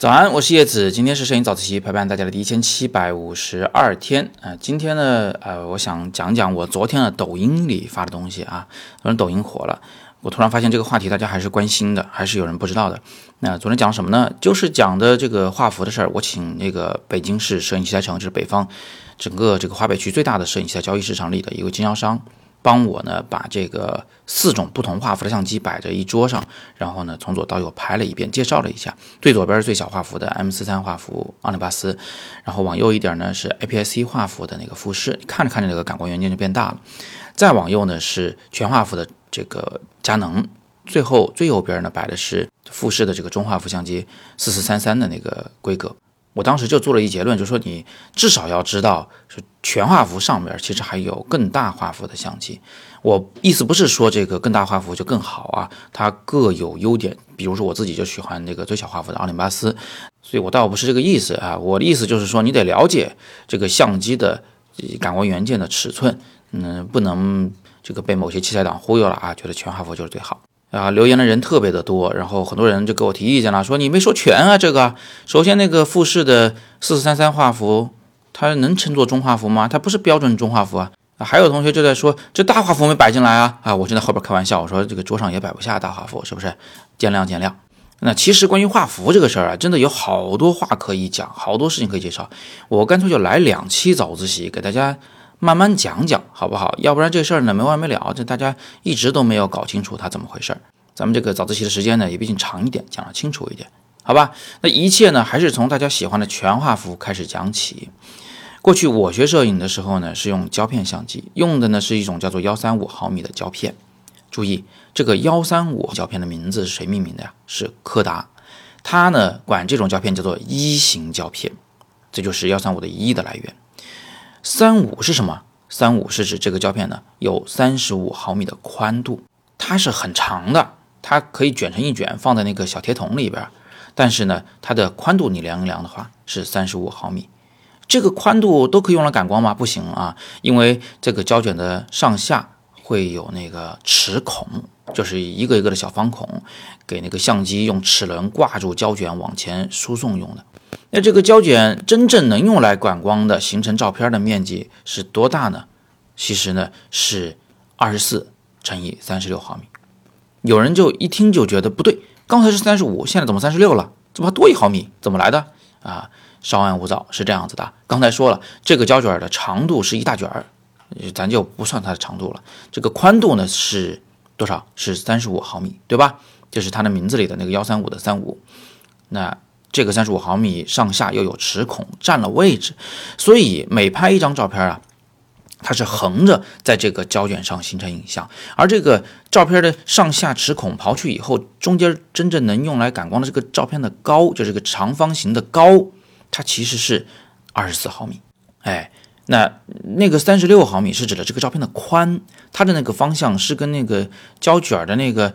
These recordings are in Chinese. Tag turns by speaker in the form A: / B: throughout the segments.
A: 早安，我是叶子，今天是摄影早自习陪伴大家的第一千七百五十二天啊。今天呢，呃，我想讲讲我昨天的抖音里发的东西啊。昨天抖音火了，我突然发现这个话题大家还是关心的，还是有人不知道的。那昨天讲什么呢？就是讲的这个画幅的事儿。我请那个北京市摄影器材城，就是北方整个这个华北区最大的摄影器材交易市场里的一个经销商。帮我呢把这个四种不同画幅的相机摆在一桌上，然后呢从左到右拍了一遍，介绍了一下。最左边是最小画幅的 M 四三画幅奥林巴斯，然后往右一点呢是 APS-C 画幅的那个富士，看着看着那个感光元件就变大了。再往右呢是全画幅的这个佳能，最后最右边呢摆的是富士的这个中画幅相机四四三三的那个规格。我当时就做了一结论，就说你至少要知道，是全画幅上面其实还有更大画幅的相机。我意思不是说这个更大画幅就更好啊，它各有优点。比如说我自己就喜欢那个最小画幅的奥林巴斯，所以我倒不是这个意思啊。我的意思就是说，你得了解这个相机的感光元件的尺寸，嗯，不能这个被某些器材党忽悠了啊，觉得全画幅就是最好。啊，留言的人特别的多，然后很多人就给我提意见了，说你没说全啊。这个首先那个富士的四四三三画幅，它能称作中画幅吗？它不是标准中画幅啊。还有同学就在说这大画幅没摆进来啊。啊，我就在后边开玩笑，我说这个桌上也摆不下大画幅，是不是？见谅见谅。那其实关于画幅这个事儿啊，真的有好多话可以讲，好多事情可以介绍。我干脆就来两期早自习给大家。慢慢讲讲好不好？要不然这事儿呢没完没了，这大家一直都没有搞清楚它怎么回事儿。咱们这个早自习的时间呢也毕竟长一点，讲的清楚一点，好吧？那一切呢还是从大家喜欢的全画幅开始讲起。过去我学摄影的时候呢是用胶片相机，用的呢是一种叫做幺三五毫米的胶片。注意这个幺三五胶片的名字是谁命名的呀？是柯达，它呢管这种胶片叫做一型胶片，这就是幺三五的一的来源。三五是什么？三五是指这个胶片呢有三十五毫米的宽度，它是很长的，它可以卷成一卷放在那个小铁桶里边。但是呢，它的宽度你量一量的话是三十五毫米。这个宽度都可以用来感光吗？不行啊，因为这个胶卷的上下会有那个齿孔，就是一个一个的小方孔，给那个相机用齿轮挂住胶卷往前输送用的。那这个胶卷真正能用来管光的、形成照片的面积是多大呢？其实呢是二十四乘以三十六毫米。有人就一听就觉得不对，刚才是三十五，现在怎么三十六了？怎么还多一毫米？怎么来的？啊，稍安勿躁，是这样子的。刚才说了，这个胶卷的长度是一大卷儿，咱就不算它的长度了。这个宽度呢是多少？是三十五毫米，对吧？就是它的名字里的那个幺三五的三五。那这个三十五毫米上下又有齿孔占了位置，所以每拍一张照片啊，它是横着在这个胶卷上形成影像，而这个照片的上下齿孔刨去以后，中间真正能用来感光的这个照片的高，就是个长方形的高，它其实是二十四毫米。哎，那那个三十六毫米是指的这个照片的宽，它的那个方向是跟那个胶卷的那个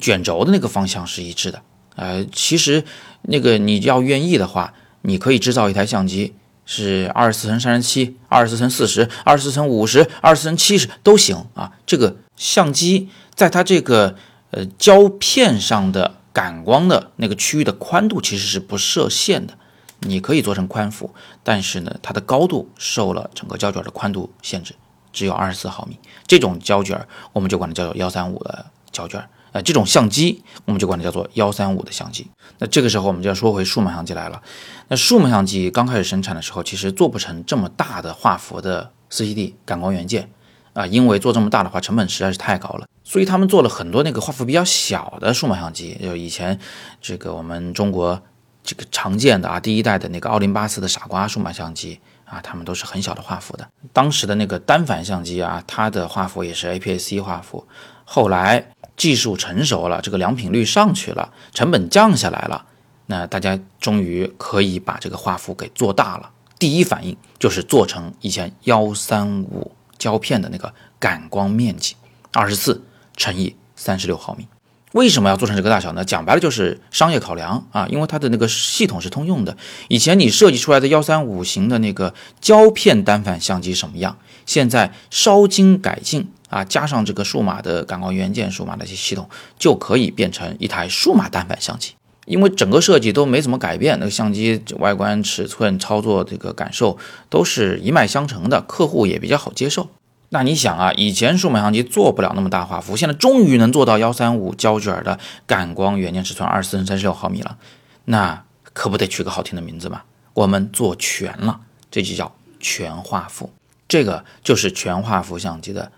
A: 卷轴的那个方向是一致的。呃，其实那个你要愿意的话，你可以制造一台相机，是二十四乘三十七、二十四乘四十、二十四乘五十、二十四乘七十都行啊。这个相机在它这个呃胶片上的感光的那个区域的宽度其实是不设限的，你可以做成宽幅，但是呢，它的高度受了整个胶卷的宽度限制，只有二十四毫米。这种胶卷我们就管它叫做幺三五的胶卷。呃，这种相机我们就管它叫做幺三五的相机。那这个时候我们就要说回数码相机来了。那数码相机刚开始生产的时候，其实做不成这么大的画幅的 CCD 感光元件啊，因为做这么大的话成本实在是太高了。所以他们做了很多那个画幅比较小的数码相机，就以前这个我们中国这个常见的啊，第一代的那个奥林巴斯的傻瓜数码相机啊，他们都是很小的画幅的。当时的那个单反相机啊，它的画幅也是 APS-C 画幅，后来。技术成熟了，这个良品率上去了，成本降下来了，那大家终于可以把这个画幅给做大了。第一反应就是做成以前幺三五胶片的那个感光面积，二十四乘以三十六毫米。为什么要做成这个大小呢？讲白了就是商业考量啊，因为它的那个系统是通用的。以前你设计出来的幺三五型的那个胶片单反相机什么样，现在稍经改进。啊，加上这个数码的感光元件、数码的一些系统，就可以变成一台数码单反相机。因为整个设计都没怎么改变，那个相机外观、尺寸、操作这个感受都是一脉相承的，客户也比较好接受。那你想啊，以前数码相机做不了那么大画幅，现在终于能做到幺三五胶卷的感光元件尺寸二四乘三十六毫米了，那可不得取个好听的名字吗？我们做全了，这就叫全画幅，这个就是全画幅相机的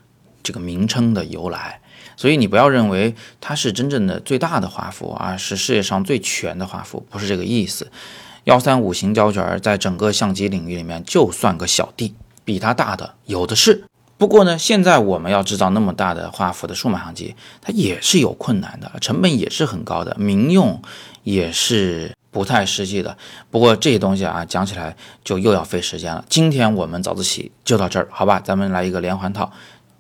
A: 这个名称的由来。所以你不要认为它是真正的最大的画幅啊，是世界上最全的画幅，不是这个意思。幺三五型胶卷在整个相机领域里面就算个小弟，比它大的有的是。不过呢，现在我们要制造那么大的画幅的数码相机，它也是有困难的，成本也是很高的，民用也是不太实际的。不过这些东西啊，讲起来就又要费时间了。今天我们早自习就到这儿，好吧？咱们来一个连环套，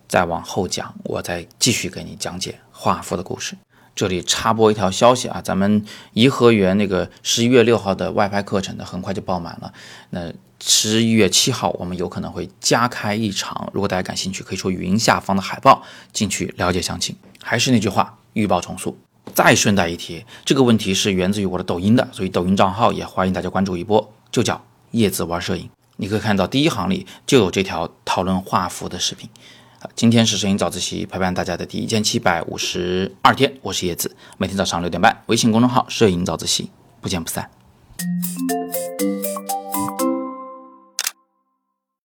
A: 再往后讲，我再继续给你讲解画幅的故事。这里插播一条消息啊，咱们颐和园那个十一月六号的外拍课程呢，很快就爆满了。那十一月七号我们有可能会加开一场，如果大家感兴趣，可以戳语音下方的海报进去了解详情。还是那句话，预报重塑。再顺带一提，这个问题是源自于我的抖音的，所以抖音账号也欢迎大家关注一波，就叫叶子玩摄影。你可以看到第一行里就有这条讨论画幅的视频。今天是摄影早自习陪伴大家的第一千七百五十二天，我是叶子，每天早上六点半，微信公众号“摄影早自习”，不见不散。